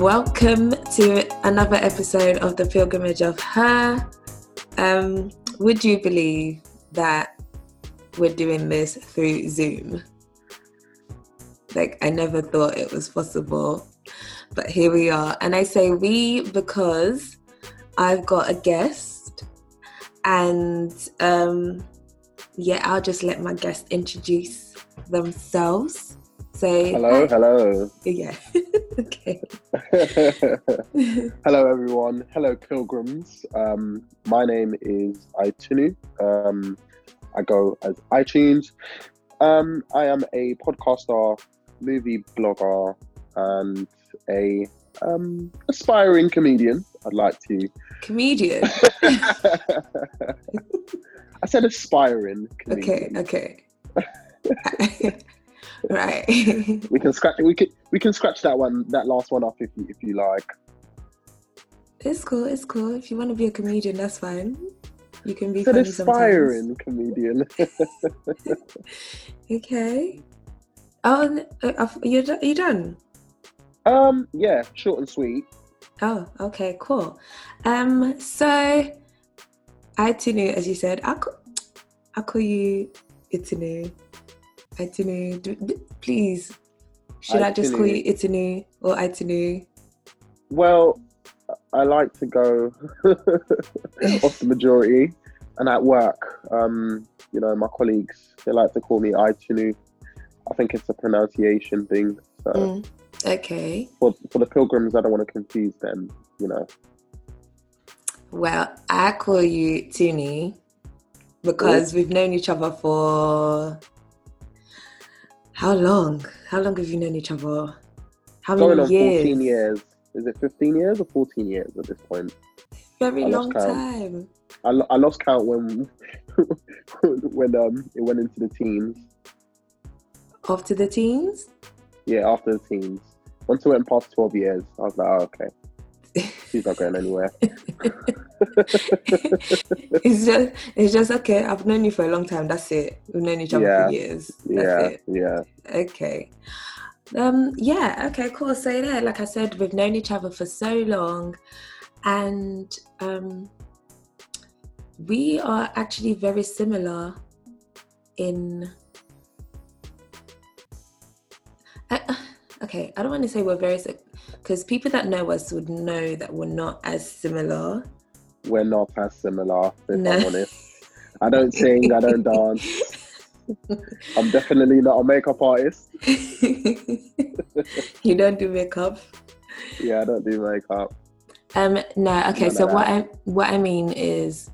Welcome to another episode of the Pilgrimage of Her. Um, would you believe that we're doing this through Zoom? Like, I never thought it was possible, but here we are. And I say we because I've got a guest, and um, yeah, I'll just let my guest introduce themselves. Say Hello, hello. Yeah. okay. hello, everyone. Hello, pilgrims. Um, my name is Itunu. Um, I go as Itunz. Um, I am a podcaster, movie blogger, and a um, aspiring comedian. I'd like to. Comedian. I said aspiring. Comedian. Okay. Okay. Right. We can scratch. We can. We can scratch that one. That last one off if you if you like. It's cool. It's cool. If you want to be a comedian, that's fine. You can be an funny aspiring comedian. Okay. Oh, and, uh, you you done? um. Yeah. Short and sweet. Oh, okay, cool. Um, so Itunu, as you said, I call, I call you Itunu. Itunu, d- d- please. Should I just call you Itunu or Itunu? Well, I like to go off the majority, and at work, um, you know, my colleagues they like to call me Itunu. I think it's a pronunciation thing. So Mm, okay. for for the pilgrims, I don't want to confuse them. You know. Well, I call you Tuni because we've known each other for how long? How long have you known each other? How Going many years? 14 years. Is it 15 years or 14 years at this point? Very I long time. I, lo- I lost count when when um it went into the teens. To the teens? Yeah, after the teens. Once it went past 12 years, I was like, oh, okay, she's not going anywhere. it's just it's just okay. I've known you for a long time. That's it. We've known each other Yeah. for years. That's yeah, it. yeah. Okay. Um, yeah, okay, cool. So yeah, like I said, we've known each other for so long and um we are actually very similar in I, uh, okay, I don't want to say we're very because people that know us would know that we're not as similar. We're not as similar, if No. I'm honest. I don't sing, I don't dance. I'm definitely not a makeup artist. you don't do makeup. Yeah, I don't do makeup. Um, no, okay. None So what. I what I mean is,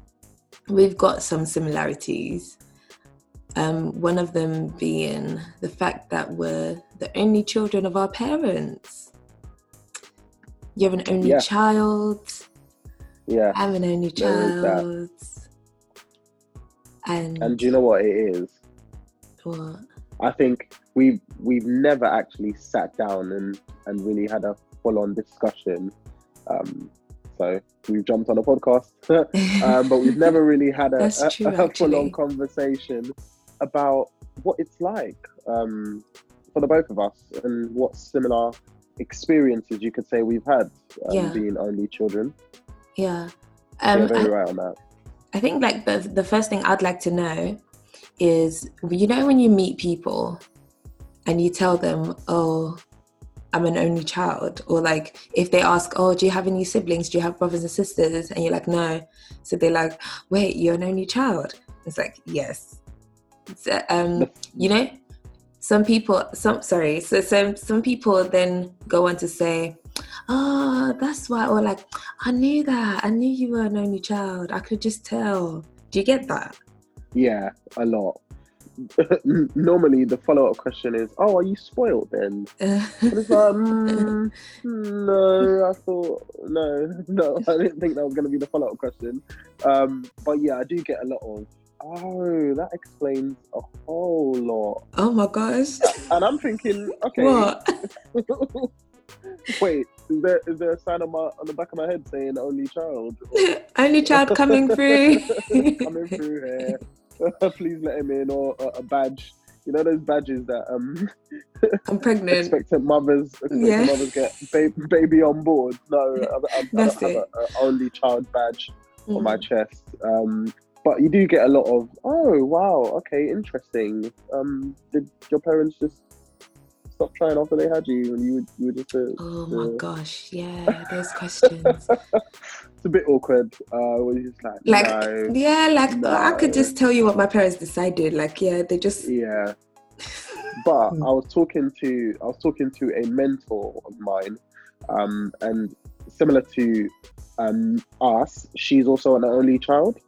we've got some similarities. Um, one of them being the fact that we're the only children of our parents. You're an only Yeah. child. Yeah. I'm an only There is that. child. And, And do you know what it is? what? I think we've we've never actually sat down and, and really had a full on discussion. Um, so we've jumped on a podcast, um, but we've never really had a, true, a full on conversation about what it's like um, for the both of us and what similar experiences you could say we've had um, Yeah. being only children. Yeah. Um, very I- right on that. I think like the the first thing I'd like to know is you know when you meet people and you tell them, "Oh, I'm an only child," or like if they ask, "Oh, do you have any siblings? Do you have brothers and sisters?" and you're like, "No," so they're like, "Wait, you're an only child?" It's like, "Yes." So, um, you know, some people, some sorry, so some some people then go on to say, "Oh, that's why," or like, "I knew that. I knew you were an only child. I could just tell." Do you get that? Yeah, a lot. Normally, the follow up question is, "Oh, are you spoiled then?" It's like, mm, no, I thought, no, no, I didn't think that was going to be the follow up question. Um, but yeah, I do get a lot of, oh, that explains a whole lot. oh my gosh! And I'm thinking, okay, What? wait, is there is there a sign on my on the back of my head saying only child only child coming through. coming through here? Please let him in, or a, a badge you know those badges that um I'm pregnant. expectant mothers expectant Yeah. mothers get ba- baby on board. No, I, I, I don't have it. a, a only child badge on my Mm. chest. Um, but you do get a lot of oh wow okay interesting. Um, did your parents just stop trying after they had you and you were- you were just a, Oh my Yeah. gosh, yeah, those questions. it's a bit awkward. Uh, when you're just like like, no, yeah, like I could just tell you what my parents decided. Like, yeah, they just. yeah. But. I was talking to I was talking to a mentor of mine, um, and similar to um, us, she's also an only child.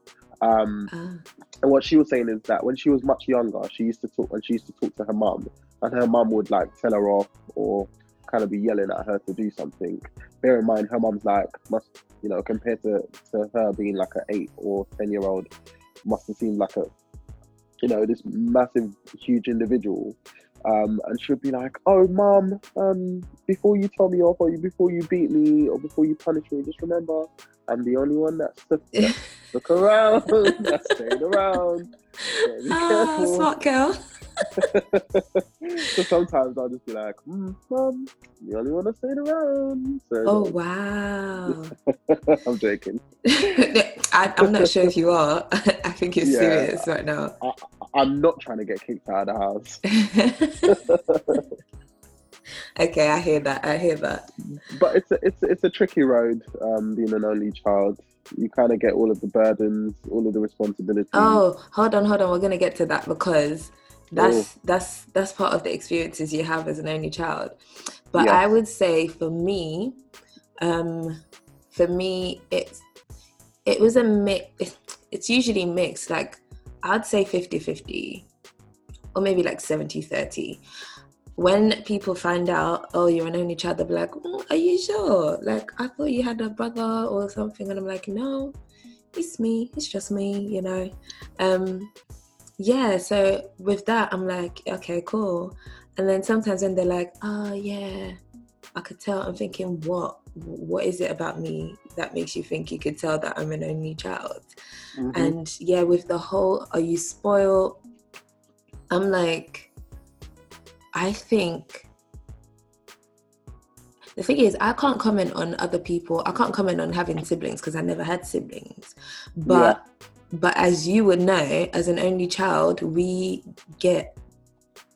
Um, Ah, and what she was saying is that when she was much younger, she used to talk when she used to talk to her mum, and her mum would like tell her off or kind of be yelling at her to do something. Bear in mind, her mum's like must you know compared to to her being like an eight or ten year old, must have seemed like a you know this massive huge individual. Um, and she'd be like, "Oh, mum, um, before you tell me off, or before you beat me, or before you punish me, just remember, I'm the only one that's stuck, that stuck around, that stayed around." Yeah, be ah, careful. smart girl. So sometimes I'll just be like, mm, Mum, the only one that stayed around. So Oh wow. I'm joking. I, I'm not sure if you are. I think you're Yeah. serious right now. I'm not trying to get kicked out of the house. okay, I hear that. I hear that. But it's a, it's a, it's a tricky road, um, being an only child. You kind of get all of the burdens, all of the responsibilities. Oh, hold on, hold on. We're gonna get to that because that's that's that's part of the experiences you have as an only child. But Yes. I would say for me, um, for me, it's it was a mix. It's usually mixed. Like I'd say 50-50 or maybe like 70-30. When people find out, oh, you're an only child, they'll be like, "Mm, are you sure? Like, I thought you had a brother or something. And I'm like, no, it's me. It's just me, you know. Um, yeah, so with that, I'm like, okay, cool. And then sometimes when they're like, oh, yeah, I could tell, I'm thinking, what? What is it about me that makes you think you could tell that I'm an only child? Mhm. And yeah, with the whole, are you spoiled? I'm like, I think the thing is, I can't comment on other people. I can't comment on having siblings because I never had siblings. But but as you would know, as an only child, we get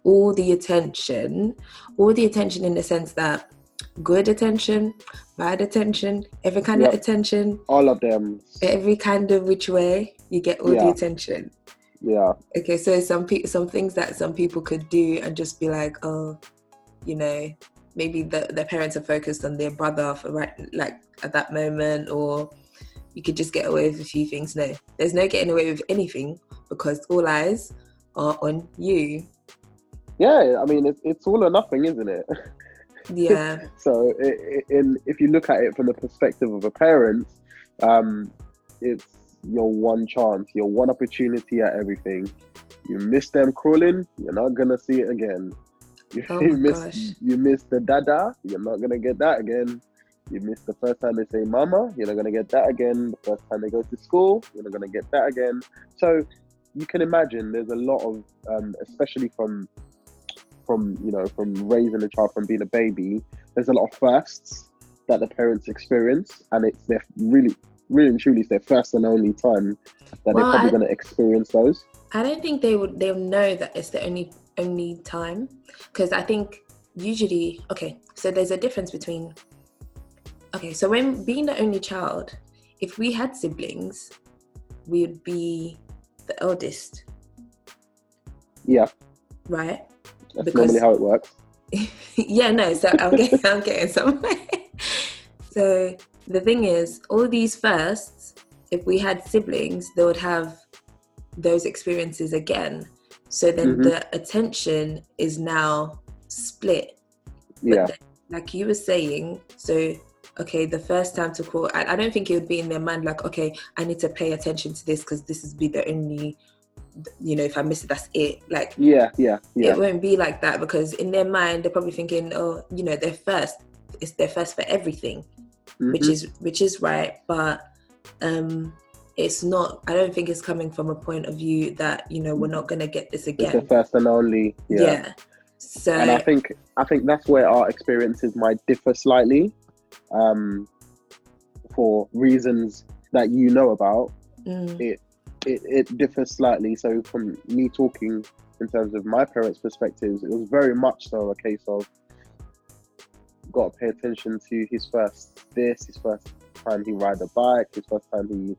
all the attention, all the attention in the sense that good attention, bad attention, every kind Yep. of attention, all of them. every kind of which way you get all the attention Yeah, okay so some people some things that some people could do and just be like oh you know maybe the, their parents are focused on their brother for right like at that moment or you could just get away with a few things no there's no getting away with anything because all eyes are on you yeah. I mean, it's it's all or nothing, isn't it? yeah So, i i in if you look at it from the perspective of a parent, um, it's your one chance, your one opportunity at everything. You miss them crawling, you're not gonna see it again. You, Oh you miss gosh. you miss the dada, you're not gonna get that again. You miss the first time they say mama, you're not gonna get that again. The first time they go to school, you're not gonna get that again. So you can imagine there's a lot of, um, especially from from you know from raising a child from being a baby there's a lot of firsts that the parents experience and it's their really really and truly it's their first and only time that Well, they're probably I- going to experience those I don't think they would they'll know that it's the only only time because I think usually okay so there's a difference between okay so when being the only child if we had siblings we would be the eldest. Yeah. Right? That's Because- normally how it works. Yeah no so I'm getting I'm getting somewhere. So the thing is all these firsts if we had siblings they would have those experiences again. So then Mhm. the attention is now split. But yeah. then, like you were saying, so okay, the first time to call, I, I don't think it would be in their mind like, okay, I need to pay attention to this because this is be the only, you know, if I miss it, that's it. Like yeah yeah yeah it won't be like that because in their mind they're probably thinking, oh, you know, they're first. It's their first for everything, which Mhm. is which is right. But um it's not i don't think it's coming from a point of view that you know we're not going to get this again it's the first and only yeah. yeah. so and i think i think that's where our experiences might differ slightly um for reasons that you know about mm, it, it it differs slightly. So from me talking in terms of my parents perspectives it was very much so a case of got to pay attention to his first this his first time he ride a bike his first time he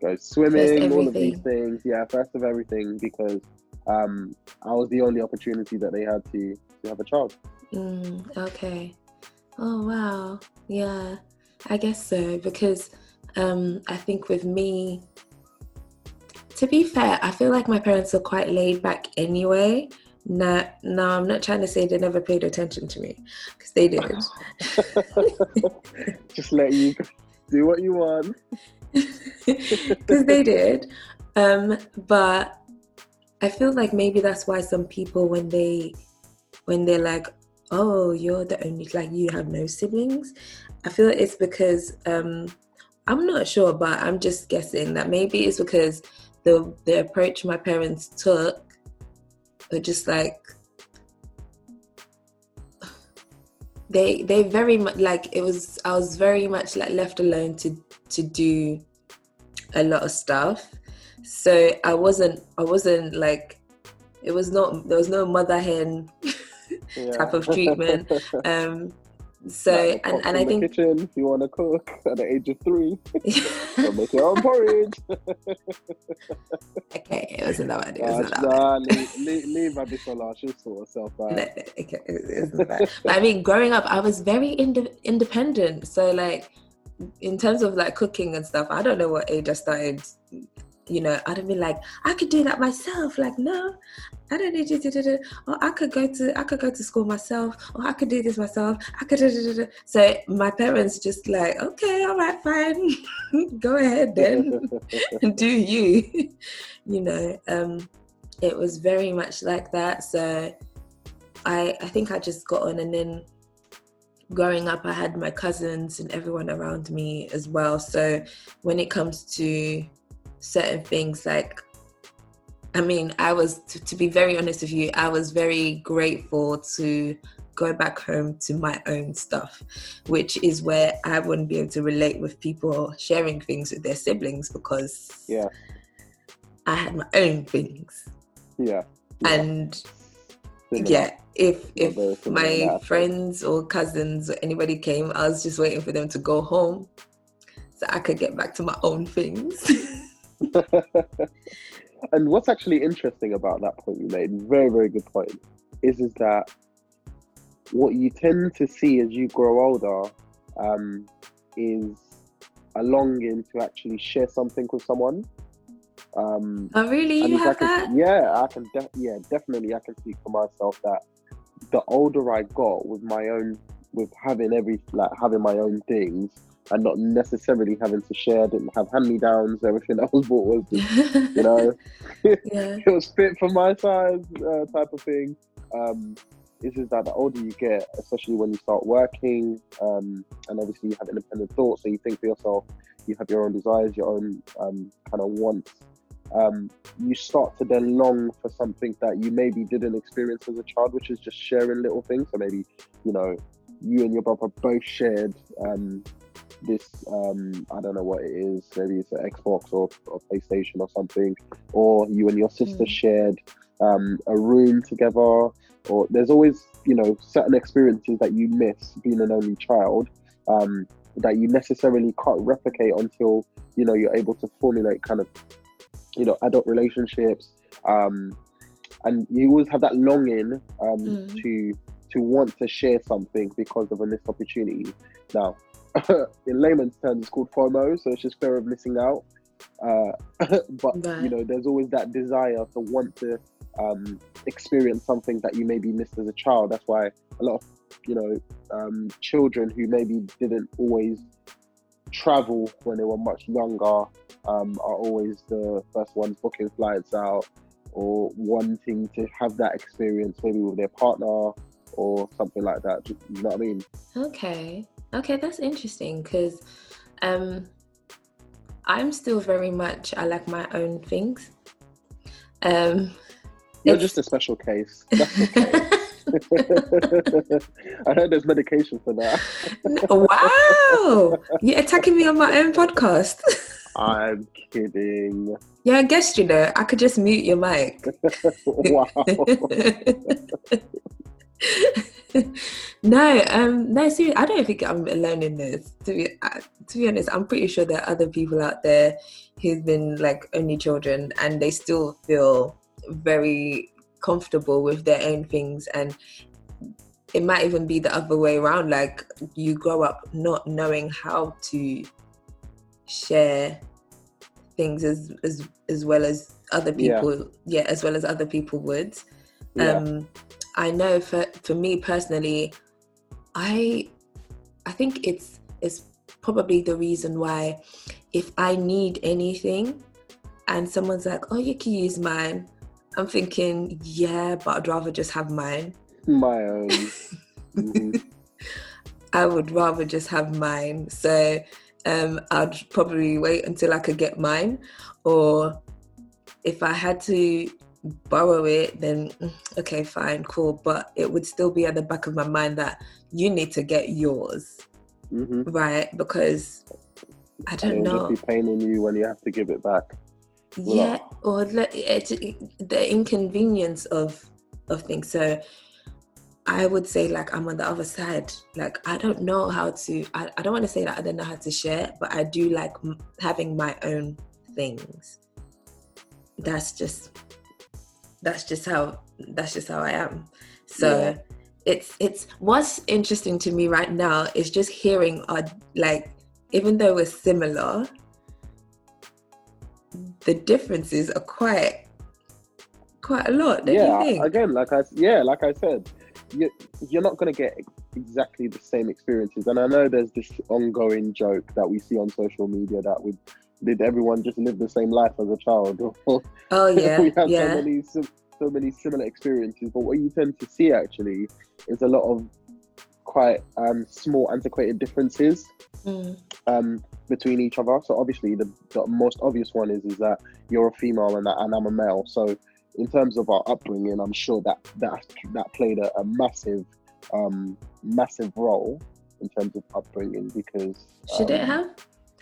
goes swimming all of these things. Yeah first of everything because um i was the only opportunity that they had to to have a child. Mm, okay oh wow. Yeah i guess so because um i think with me to be fair i feel like my parents are quite laid back anyway. No no i'm not trying to say they never paid attention to me because they did just let you do what you want. Because they did. Um but i feel like maybe that's why some people when they when they're like oh you're the only like you have no siblings? I feel it's because um i'm not sure but i'm just guessing that maybe it's because the the approach my parents took were just like they they very much like it was i was very much like left alone to to do a lot of stuff. So i wasn't i wasn't like it was not there was no mother hen yeah. type of treatment um so and, and i think kitchen if you want to cook at the age of three make your own porridge okay it wasn't that bad it wasn't that bad nah, leave, leave, leave Abisola. She'll sort herself out. no, okay, it- not bad. But I mean, growing up, I was very inde- independent. So, like, in terms of like cooking and stuff, I don't know what age I started. You know, I'd have been like, I could do that myself. Like, no, I don't need you to do it. Or I could go to, I could go to school myself. Or I could do this myself. I could. do- do- do. So my parents just like, okay, all right, fine, go ahead then do you you know um it was very much like that so i i think i just got on and then growing up i had my cousins and everyone around me as well so when it comes to certain things like i mean i was to, to be very honest with you i was very grateful to go back home to my own stuff which is where i wouldn't be able to relate with people sharing things with their siblings because Yeah. i had my own things yeah. yeah. and Similar. yeah if if very similar in my friends or cousins or anybody came i was just waiting for them to go home so i could get back to my own things and what's actually interesting about that point you made, very, very good point, is is that what you tend to see as you grow older um, is a longing to actually share something with someone. Um, oh really you have like that yeah, I can. De- yeah, definitely, I can speak for myself that the older I got with my own, with having every like having my own things and not necessarily having to share. I didn't have hand me downs. Everything that was bought was, just, you know, yeah it was fit for my size uh, type of thing. Um, it's just that the older you get, especially when you start working, um, and obviously you have independent thoughts, so you think for yourself, you have your own desires, your own um, kind of wants. Um, you start to then long for something that you maybe didn't experience as a child, which is just sharing little things. So maybe, you know, you and your brother both shared um, this um, I don't know what it is. Maybe it's an Xbox or, or PlayStation or something, or you and your sister Mm. shared um, a room together. Or there's always you know certain experiences that you miss being an only child um, that you necessarily can't replicate until you know you're able to formulate kind of you know adult relationships. Um, and you always have that longing um, Mm. to to want to share something because of a missed opportunity. Now, in layman's terms, it's called FOMO, so it's just fear of missing out. Uh, but you know, there's always that desire to want to um, experience something that you maybe missed as a child. That's why a lot of you know um, children who maybe didn't always travel when they were much younger um, are always the first ones booking flights out or wanting to have that experience maybe with their partner or something like that. You know what I mean? Okay. Okay, that's interesting because um I'm still very much I like my own things. Um, You're just a special case. That's okay. I heard there's medication for that. wow, you're attacking me on my own podcast. I'm kidding. Yeah, I guess you know I could just mute your mic. wow. no, um, no, seriously, I don't think I'm alone in this. To be, uh, to be honest, I'm pretty sure there are other people out there who've been like only children and they still feel very comfortable with their own things and it might even be the other way around like you grow up not knowing how to share things as as as well as other people yeah, yeah as well as other people would yeah. um i know for for me personally i i think it's it's probably the reason why if i need anything and someone's like oh you can use mine i'm thinking yeah but i'd rather just have mine. My own. Mm-hmm. i would rather just have mine. So um, I'd probably wait until I could get mine, or if I had to borrow it, then mm, okay, fine, cool. But it would still be at the back of my mind that you need to get yours, mm-hmm. right? Because I don't know. Just be paining you when you have to give it back. Yeah, or the, the inconvenience of of things. So I would say like I'm on the other side. Like I don't know how to. I, I don't want to say that I don't know how to share, but I do like m- having my own things. That's just that's just how that's just how I am. So yeah. it's it's what's interesting to me right now is just hearing our like even though we're similar, the differences are quite quite a lot. yeah, again, like I yeah, like I said, you're, you're not going to get exactly the same experiences. And I know there's this ongoing joke that we see on social media that we did everyone just live the same life as a child? oh yeah, we have yeah. so many so many similar experiences. But what you tend to see actually is a lot of quite um, small antiquated differences mm. um, between each other. So obviously the, the, most obvious one is is that you're a female and, that, and I'm a male. So in terms of our upbringing, I'm sure that that that played a, a massive, um, massive role in terms of upbringing because should um, it have?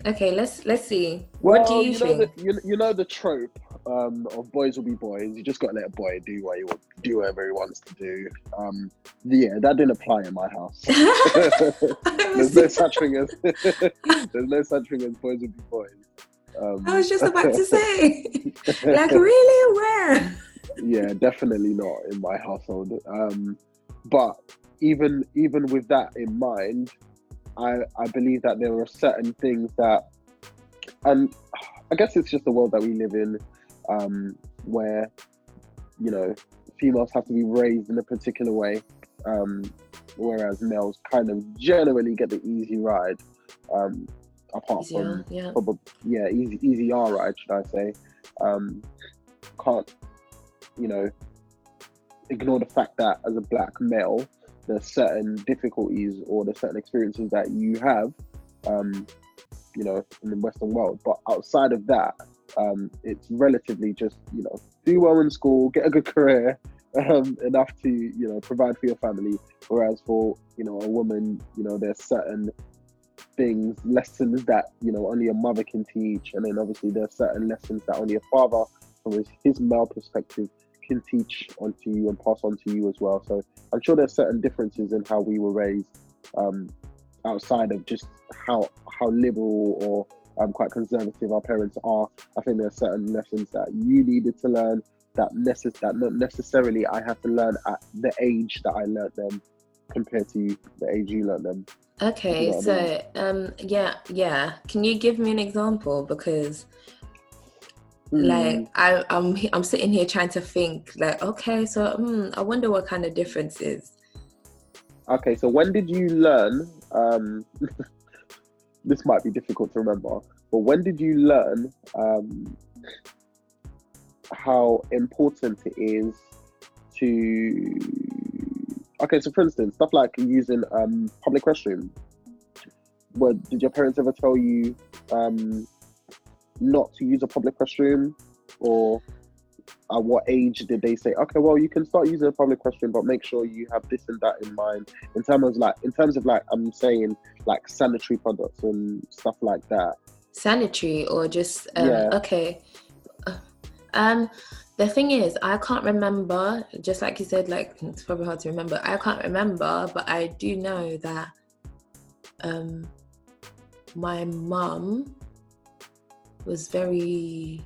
Okay, let's let's see. Well, what do you, you think? Know the, you, you know the trope um, of boys will be boys. You just got to let a boy do what he want, do whatever he wants to do. Um, yeah, that didn't apply in my house. there's no such thing as there's no such thing as boys will be boys. Um, I was just about to say, like, really, where? yeah, definitely not in my household. Um, but even even with that in mind, I I believe that there are certain things that, and I guess it's just the world that we live in, um, where you know females have to be raised in a particular way, um, whereas males kind of generally get the easy ride. Um, apart from yeah. Probably, yeah, easy easy R ride, should I say? Um, can't you know ignore the fact that as a black male, there's certain difficulties or the certain experiences that you have, um, you know, in the Western world. But outside of that, um, it's relatively just you know do well in school, get a good career, um, enough to you know provide for your family. Whereas for you know a woman, you know, there's certain things, lessons that you know only a mother can teach, and then obviously there's certain lessons that only a father, from his male perspective, can teach onto you and pass on to you as well. So I'm sure there's certain differences in how we were raised, um, outside of just how how liberal or um, quite conservative our parents are. I think there are certain lessons that you needed to learn that necess- that not necessarily I had to learn at the age that I learned them compared to the age you learned them. Okay, so um, yeah, yeah. Can you give me an example because, mm. like, I, I'm I'm sitting here trying to think, like, okay, so hmm, I wonder what kind of difference is. Okay, so when did you learn? Um, this might be difficult to remember, but when did you learn um, how important it is to okay, so for instance, stuff like using um, public restroom. What did your parents ever tell you? Um, not to use a public restroom, or at what age did they say, okay, well, you can start using a public restroom, but make sure you have this and that in mind in terms of like, in terms of like, I'm saying like sanitary products and stuff like that. Sanitary or just um, Yeah. okay. Um, the thing is, I can't remember. Just like you said, like it's probably hard to remember. I can't remember, but I do know that um, my mum was very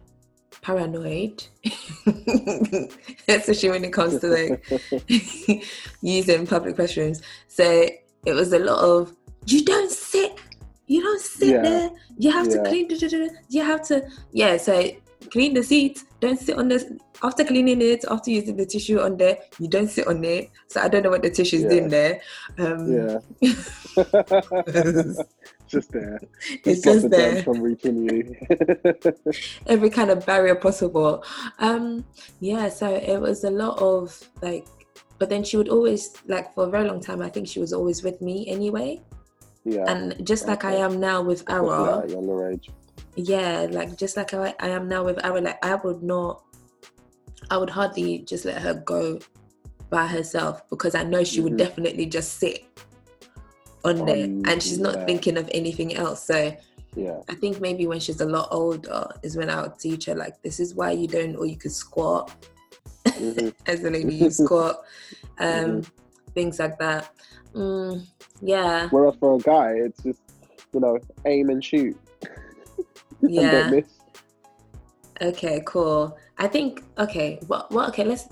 paranoid, especially when it comes to like using public restrooms. So it was a lot of you don't sit, you don't sit Yeah. there. You have to clean. You have to yeah. So clean the seat. Don't sit on the after cleaning it. After using the tissue on there, you don't sit on it. So I don't know what the tissue's Yeah. doing there. Um, yeah. just there. It's stop just the there. from reaching you. every kind of barrier possible. Um, yeah, so it was a lot of like, but then she would always like for a very long time. I think she was always with me anyway, yeah. and just like I am now with Ara, at a younger age. yeah, like just like I, I am now with Ara, like I would not, I would hardly just let her go by herself because I know she would Mhm. definitely just sit on there, and she's not yeah. thinking of anything else. So Yeah. I think maybe when she's a lot older is when I would teach her like this is why you don't or you could squat Mhm. as a lady you squat um things like that mm, yeah Whereas for a guy, it's just, you know, aim and shoot. and yeah miss. okay cool I think okay what what okay let's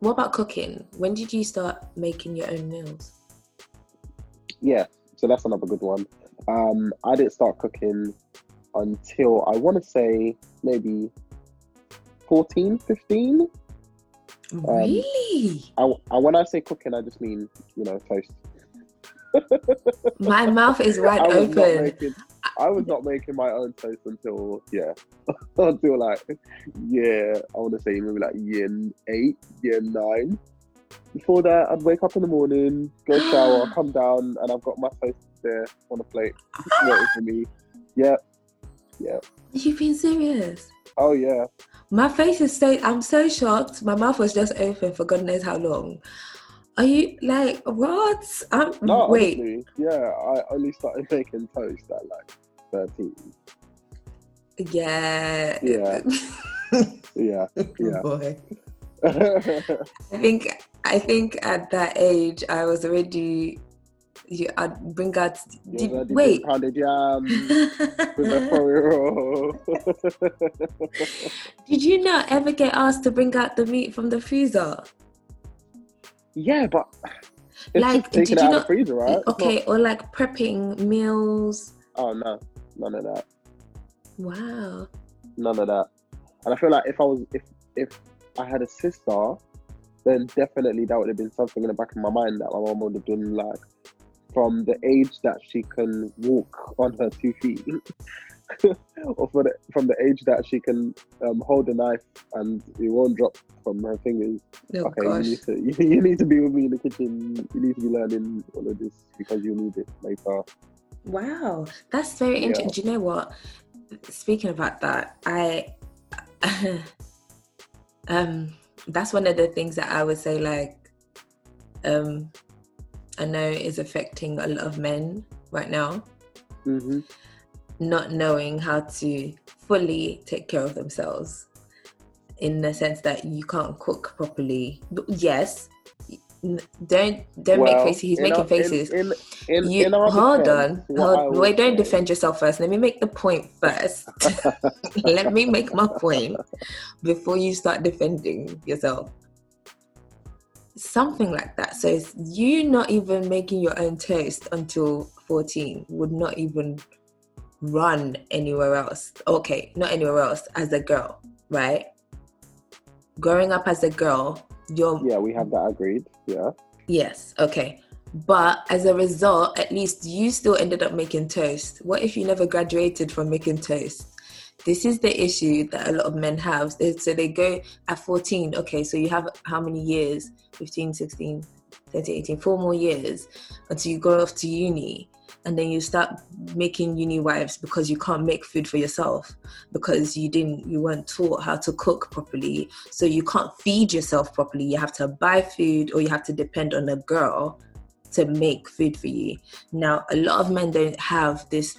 what about cooking when did you start making your own meals Yeah, so that's another good one. Um, I didn't start cooking until I want to say maybe 14, 15. really I, I, when I say cooking, I just mean, you know, toast. my mouth is wide I open making, I was not making my own toast until, yeah, until like, yeah, I want to say maybe like year eight, year nine. Before that, I'd wake up in the morning, go shower, come down, and I've got my toast there on a plate waiting for me. Yep, yeah. you've been serious Oh yeah. My face is so I'm so shocked. My mouth was just open for God knows how long. Are you like what? I'm No, wait. honestly, yeah. I only started making toast at like thirteen. Yeah. Yeah. Yeah, oh, yeah. Boy. I think I think at that age I was already you I'd bring out did, wait. did pounded yam with a roll. did you not ever get asked to bring out the meat from the freezer? yeah, but Like, did you out not- the freezer, right? Okay, not- or like prepping meals. oh no, none of that. Wow. None of that. And I feel like if I was if if I had a sister, then definitely that would have been something in the back of my mind that my mom would have been like from the age that she can walk on her two feet. or the, from the age that she can um, hold a knife and it won't drop from her fingers. Oh okay, gosh. you need to you, you need to be with me in the kitchen. You need to be learning all of this because you need it later. Wow, that's very Yeah. interesting. Do you know what? Speaking about that, I um that's one of the things that I would say like um I know is affecting a lot of men right now, hmm not knowing how to fully take care of themselves in the sense that you can't cook properly. Yes, don't don't make faces. He's making our- faces. In, in, You, in our hold defense, on, hold, wait, don't defend yourself first. Let me make the point first. Let me make my point before you start defending yourself. Something like that. So you not even making your own toast until 14 would not even run anywhere else. Okay, not anywhere else as a girl, right? Growing up as a girl, you're Yeah, we have that agreed. Yeah. Yes, okay. But as a result, at least you still ended up making toast. What if you never graduated from making toast? This is the issue that a lot of men have. They- So they go at 14, okay, so you have how many years? 15, 16, 17, 18, four more years until you go off to uni. And then you start making uni wives because you can't make food for yourself because you didn't you weren't taught how to cook properly. So you can't feed yourself properly. You have to buy food or you have to depend on a girl to make food for you. Now a lot of men don't have this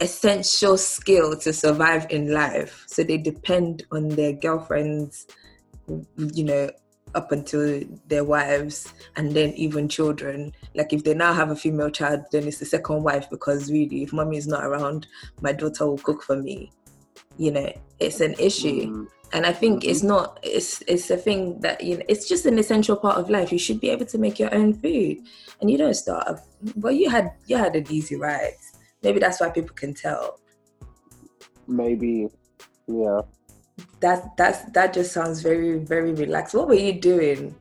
essential skill to survive in life. So they depend on their girlfriends you know up until their wives and then even children. Like if they now have a female child, then it's the second wife because really, if mommy is not around, my daughter will cook for me. You know, it's an issue. Mm. And I think mm-hmm. it's not it's it's a thing that you know it's just an essential part of life. You should be able to make your own food. And you don't starve. Well you had you had an easy ride. Maybe that's why people can tell. Maybe. Yeah that that's that just sounds very very relaxed. What were you doing?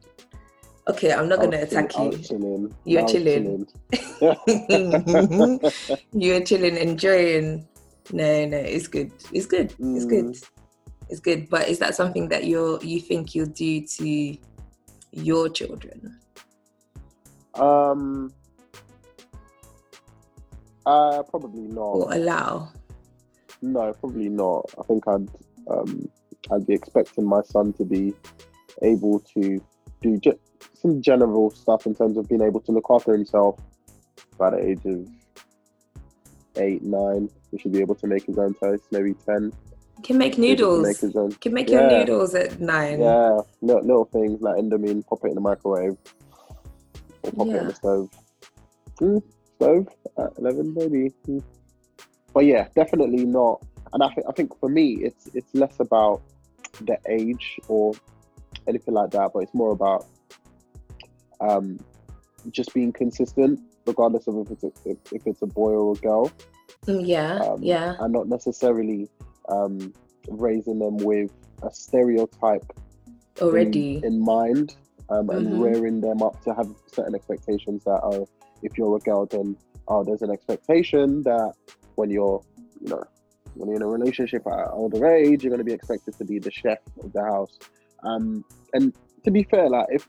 Okay, I'm not gonna attack you. Chilling. You're chilling. chilling. You're chilling, enjoying. No, no, it's good. It's good. Mm. It's good. It's good. But is that something that you you think you'll do to your children? Um. Uh, probably not. Or allow? No, probably not. I think I'd um, I'd be expecting my son to be able to do just some general stuff in terms of being able to look after himself by the age of eight, nine. He should be able to make his own toast, maybe ten. Can make noodles. Make his own. Can make yeah. your noodles at nine. Yeah, little, little things like Indomie, pop it in the microwave, or pop yeah. it in the stove. Mm, stove at eleven, maybe. Mm. But yeah, definitely not. And I think I think for me, it's it's less about the age or anything like that, but it's more about um, just being consistent, regardless of if it's a, if, if it's a boy or a girl. Mm, yeah, um, yeah, and not necessarily um, raising them with a stereotype already in, in mind, um, and mm-hmm. rearing them up to have certain expectations that oh, if you're a girl, then oh, there's an expectation that when you're you know when you're in a relationship at older age, you're going to be expected to be the chef of the house. Um, and to be fair, like if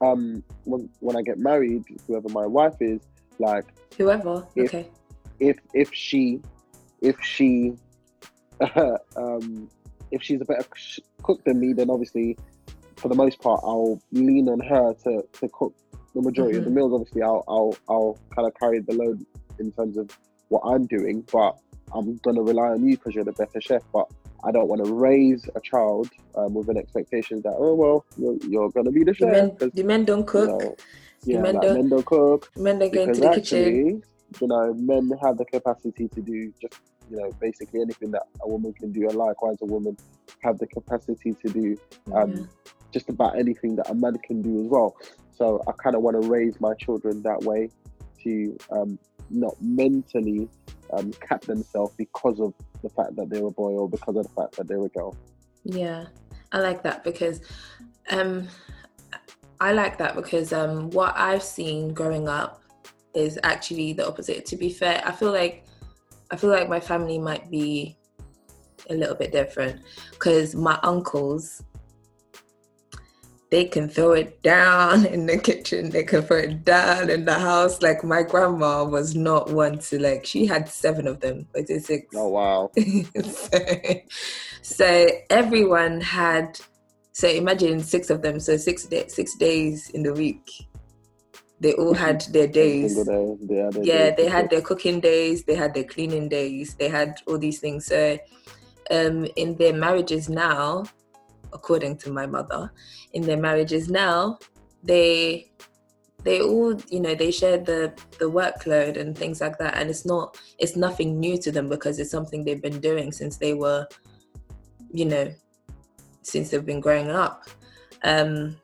um when when I get married, whoever my wife is, like whoever, if, okay, if if she if she um if she's a better cook than me, then obviously for the most part I'll lean on her to to cook the majority mm-hmm. of the mm-hmm. meals. Obviously, I'll I'll I'll kind of carry the load in terms of what I'm doing, but I'm gonna rely on you because you're the better chef. But I don't want to raise a child um, with an expectation that oh well you're, you're gonna be the chef. The men, the men don't cook. You know, yeah, men, like don't, men don't cook. Men don't go into the actually, kitchen. You know, men have the capacity to do just you know basically anything that a woman can do, and likewise a woman have the capacity to do um, yeah. just about anything that a man can do as well. So I kind of want to raise my children that way to um, not mentally um, cap themselves because of the fact that they're a boy or because of the fact that they're a girl. Yeah, I like that because um, I like that because um, what I've seen growing up is actually the opposite. To be fair, I feel like I feel like my family might be a little bit different because my uncles they can throw it down in the kitchen they can throw it down in the house. Like my grandma was not one to like she had seven of them like six. Oh wow. So, so, everyone had so imagine six of them so six day, six days in the week. They all had their days. day, they had their yeah days they had their cooking days they had their cleaning days they had all these things. So um in their marriages now according to my mother, in their marriages now, they they all you know they share the the workload and things like that. And it's not it's nothing new to them because it's something they've been doing since they were you know since they've been growing up. Um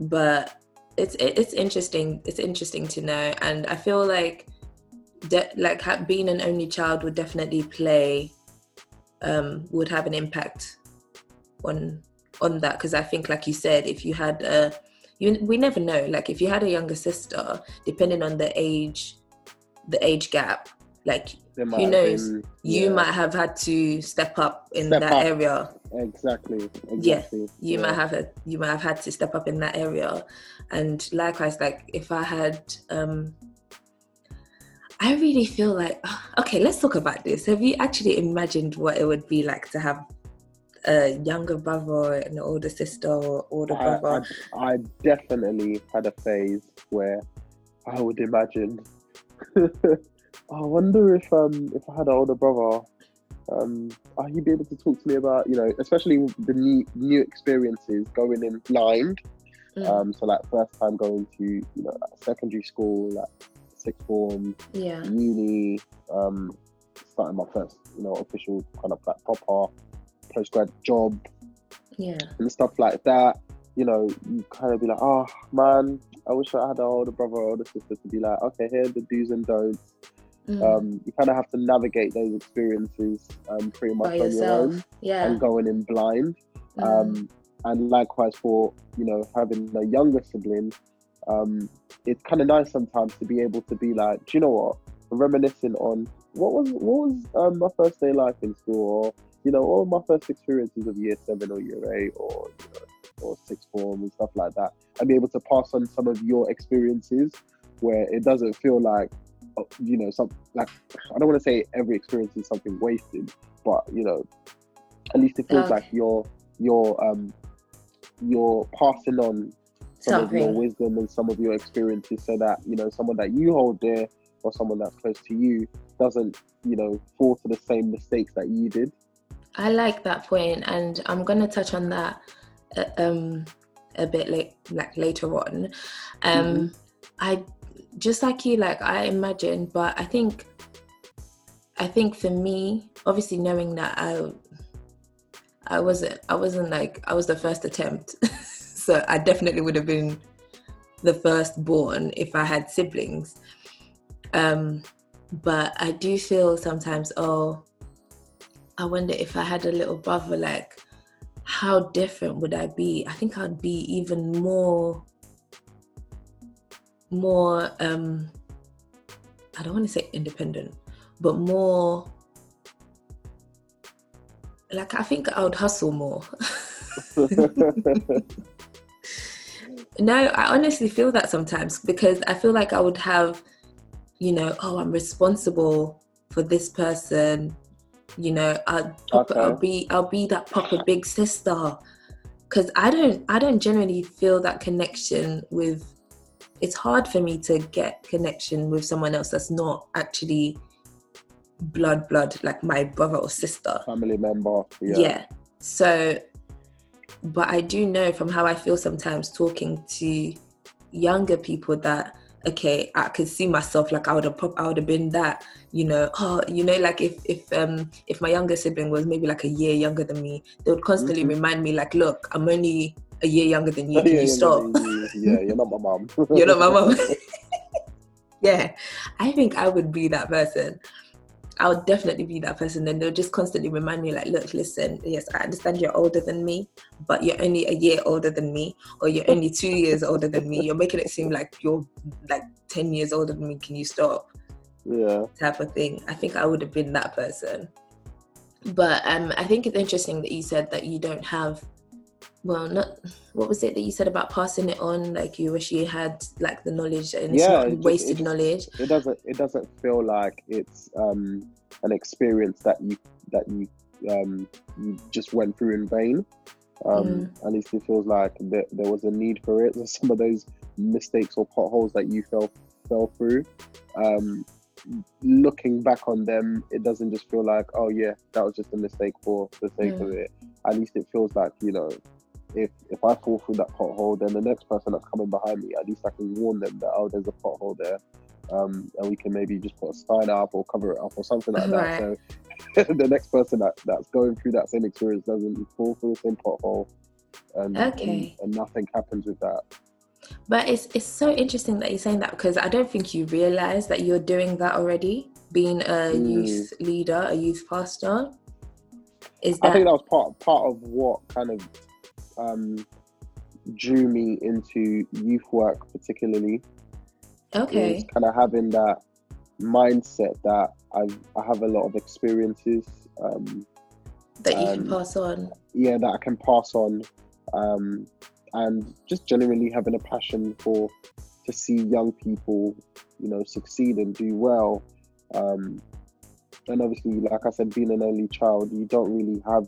but it's it's interesting it's interesting to know. And i feel like de- like being an only child would definitely play um would have an impact on on that because I think, like you said, if you had a, you we never know. Like if you had a younger sister, depending on the age, the age gap, like who knows, been, yeah. you might have had to step up in step that up. area. Exactly. exactly. Yeah, you yeah. might have a, you might have had to step up in that area, and likewise, like if I had, um I really feel like okay, let's talk about this. Have you actually imagined what it would be like to have a younger brother, an older sister, or older I, brother? I, I definitely had a phase where I would imagine. I wonder if um if I had an older brother, um, are he be able to talk to me about you know, especially the new new experiences going in blind. Mm, Um, so like first time going to you know like secondary school, like sixth form, yeah, uni, um, starting my first you know official kind of like proper postgrad job yeah, and stuff like that. You know, you kind of be like, oh man, I wish I had an older brother or older sister to be like, okay, here are the do's and don'ts. mm, Um, you kind of have to navigate those experiences um, pretty much by on your own Yeah. and going in blind. mm, Um, and likewise for you know having a younger sibling, um, it's kind of nice sometimes to be able to be like, do you know what, reminiscing on what was what was um, my first day life in school, or you know, all my first experiences of year seven or year eight, or you know, or sixth form and stuff like that, and be able to pass on some of your experiences where it doesn't feel like uh, you know some like I don't want to say every experience is something wasted, but you know, at least it feels Okay. like you're you're um you're passing on some of your wisdom and some of your experiences so that you know someone that you hold dear or someone that's close to you doesn't you know fall to the same mistakes that you did I like that point, and I'm gonna touch on that uh, um a bit late, like later on. Um, Mm-hmm. I just like you, like I imagine, but I think, I think for me, obviously knowing that I, I wasn't, I wasn't like I was the first attempt, so I definitely would have been the first born if I had siblings. Um, but I do feel sometimes, oh, I wonder if I had a little brother, like how different would I be? I think I'd be even more, more. um I don't want to say independent, but more. Like I think I would hustle more. No, I honestly feel that sometimes because I feel like I would have, you know, oh, I'm responsible for this person. You know, I'll, Okay. I'll be I'll be that proper big sister. Cause I don't I don't generally feel that connection with. It's hard for me to get connection with someone else that's not actually blood blood like my brother or sister family member yeah, yeah. So, but I do know from how I feel sometimes talking to younger people that okay, I could see myself like I would have pop, I would have been that, you know, oh, you know, like if if um if my younger sibling was maybe like a year younger than me, they would constantly Mhm. remind me like, look, I'm only a year younger than you. Can you stop? yeah, you're not my mom You're not my mom. yeah, I think I would be that person. I would definitely be that person. And they'll just constantly remind me, like, look, listen, yes, I understand you're older than me, but you're only a year older than me, or you're only two years older than me. You're making it seem like you're like 10 years older than me. Can you stop? yeah Type of thing. I think I would have been that person. But um, I think it's interesting that you said that you don't have well not what was it that you said about passing it on? Like you wish you had like the knowledge and it's Yeah, not it just- wasted it knowledge. it doesn't it doesn't feel like it's um an experience that you that you um you just went through in vain. Um Mm. at least it feels like there, there was a need for it. Some of those mistakes or potholes that you fell fell through um looking back on them it doesn't just feel like oh yeah that was just a mistake for the sake Mm. of it at least it feels like you know if if I fall through that pothole, then the next person that's coming behind me, at least I can warn them that oh, there's a pothole there, um, and we can maybe just put a sign up or cover it up or something like that. So the next person that, that's going through that same experience doesn't fall through the same pothole, and, Okay. and, and nothing happens with that. but it's it's so interesting that you're saying that because i don't think you realize that you're doing that already being a Mm. youth leader a youth pastor is I think that was part part of what kind of um, drew me into youth work, particularly. okay kind of having that mindset that I've, I have a lot of experiences, um, that you can um, pass on yeah, that I can pass on, um, and just generally having a passion for to see young people, you know, succeed and do well. Um, and obviously, like I said, being an only child, you don't really have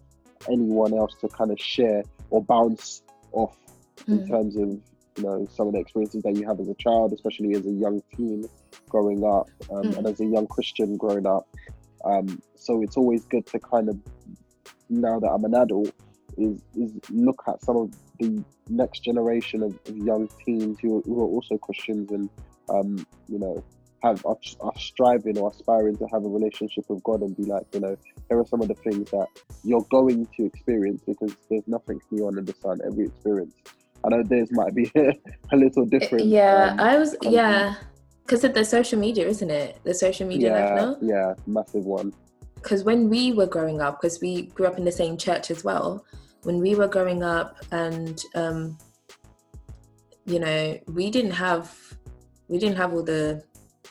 anyone else to kind of share or bounce off in Mm. terms of you know some of the experiences that you have as a child, especially as a young teen growing up, um, Mm. and as a young Christian growing up. Um, so it's always good to kind of now that I'm an adult is is look at some of the next generation of, of young teens who are, who are also Christians and um, you know have are, are striving or aspiring to have a relationship with God and be like you know here are some of the things that you're going to experience because there's nothing new under the sun every experience I know theirs might be a little different Yeah, um, I was. content. Yeah, because of the social media, isn't it? The social media life yeah now. yeah massive one because when we were growing up, because we grew up in the same church as well, when we were growing up, and um, you know, we didn't have we didn't have all the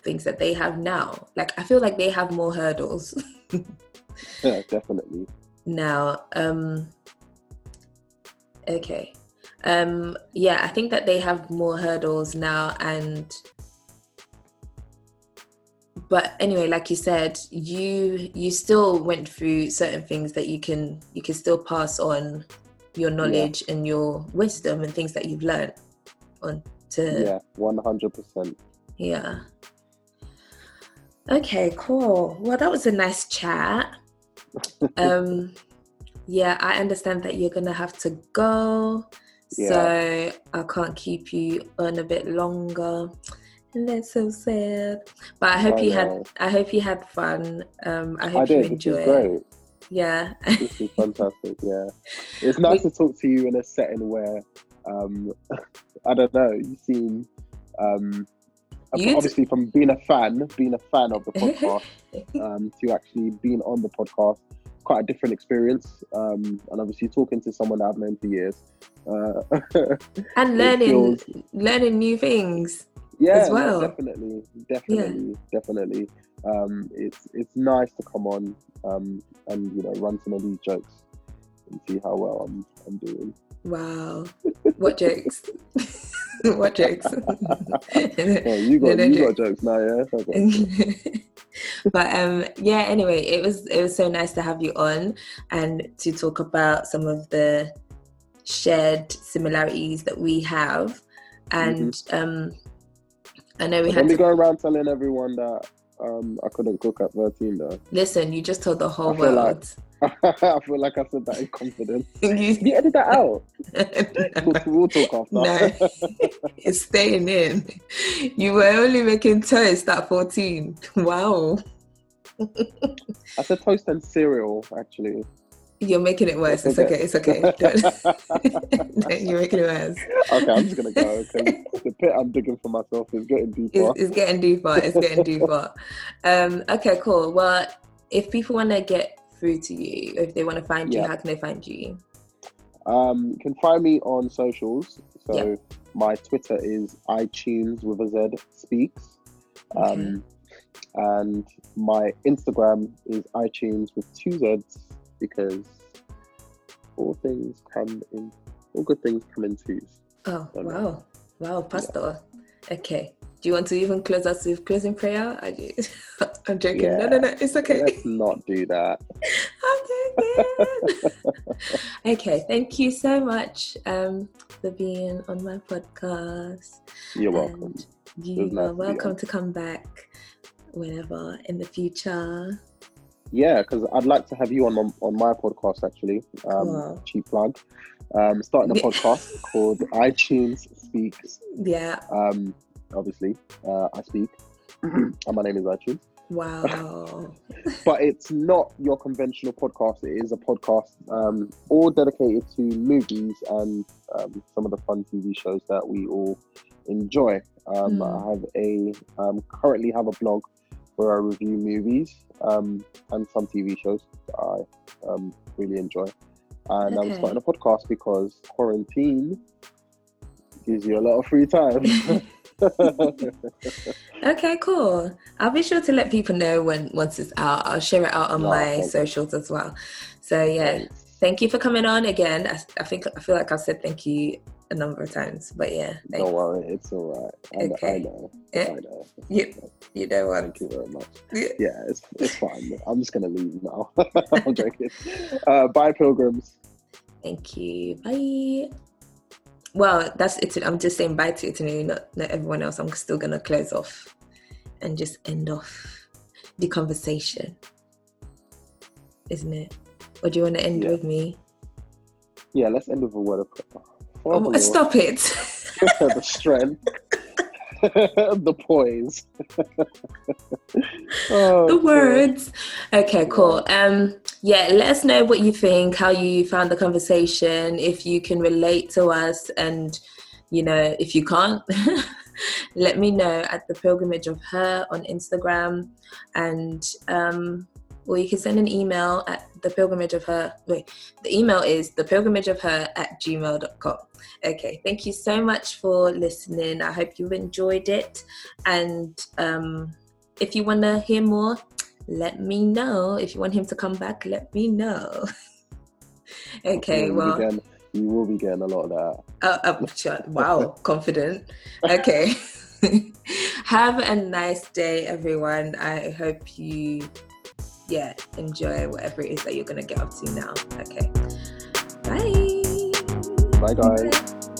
things that they have now. Like I feel like they have more hurdles yeah definitely now. Um, okay, um, yeah, I think that they have more hurdles now, and but anyway like you said you you still went through certain things that you can you can still pass on your knowledge and your wisdom and things that you've learned on to yeah 100% yeah. Okay, cool. Well, that was a nice chat. um, yeah, I understand that you're gonna have to go, so I can't keep you on a bit longer, and that's so sad. But I hope I you know. had. I hope you had fun. Um, I I hope you did this enjoy is it. great Yeah. this is fantastic. Yeah, it's nice to talk to you in a setting where, um, I don't know, you seem, um, You- obviously from being a fan, being a fan of the podcast, um, to actually being on the podcast, quite a different experience. Um, and obviously talking to someone that I've known for years. Uh, and learning, feels- learning new things. yeah, As well. definitely, definitely, definitely. Um, it's it's nice to come on um, and you know run some of these jokes and see how well I'm I'm doing. Wow. What jokes? what jokes? Oh, you got No, no you joke. got jokes now, yeah. But um yeah anyway it was it was so nice to have you on and to talk about some of the shared similarities that we have and um i know we But had Don't be to going around telling everyone that um, I couldn't cook at 13 though. listen you just told the whole I feel like- world I feel like I said that in confidence. You- You edit that out. We'll, we'll talk after. no it's staying in you were only making toast at 14 wow I said toast and cereal actually. You're making it worse it's okay it's okay you're making it worse Okay, I'm just gonna go because the pit I'm digging for myself is getting deeper. it's, it's getting deeper. It's getting deeper. Um, okay, cool. Well, if people want to get through to you, if they want to find you, how can they find you? Um, you can find me on socials. So Yeah. my Twitter is Itunz with a Z speaks. Um, and my Instagram is Itunz with two Z's because all things come in, all good things come in twos. Oh, wow. Wow, Pastor. Okay. Do you want to even close us with closing prayer? I. I'm joking. No, no, no. It's okay. Let's not do that. I'm joking. okay. Thank you so much um, for being on my podcast. You're welcome. And you nice are to welcome on. to come back whenever in the future. Yeah, because I'd like to have you on my, on my podcast actually. Um, Cool. Cheap plug. Um, starting a podcast called Itunz Speaks. Yeah. Um, obviously, uh, I speak, and my name is iTunes. Wow. But it's not your conventional podcast. It is a podcast um, all dedicated to movies and um, some of the fun TV shows that we all enjoy. Um, Mm. I have a um, currently have a blog where I review movies um, and some TV shows that I um, really enjoy. And I'm starting a podcast because quarantine gives you a lot of free time. Okay, cool. I'll be sure to let people know when once it's out. I'll share it out on No, my socials as well. So yeah, thank you for coming on again. I, I think I feel like I've said thank you a number of times. But yeah, thanks. don't worry, it's all right. I, okay. I know. Yeah. I know. You, you know what? Thank you very much. Yeah, yeah it's, it's fine. I'm just gonna leave now. I'm joking. Uh, bye, pilgrims. Thank you. Bye. Well, that's it. I'm just saying bye to Italy, not, not everyone else. I'm still gonna close off and just end off the conversation, isn't it? Or do you want to end yeah. with me? Yeah, let's end with a word of prayer. Oh, stop it. the strength. the poise. oh, the words. Okay, cool. Um yeah, let us know what you think, how you found the conversation, if you can relate to us and you know, if you can't, let me know at the pilgrimage of her on Instagram and um or you can send an email at the pilgrimage of her wait the email is the pilgrimage of her at gmail.com okay thank you so much for listening. I hope you've enjoyed it. And um, if you want to hear more let me know. If you want him to come back let me know. Okay you well. getting, you will be getting a lot of that. Uh, uh, wow confident. Okay. Have a nice day everyone. I hope you yeah, enjoy whatever it is that you're gonna get up to now. Okay. Bye. Bye guys.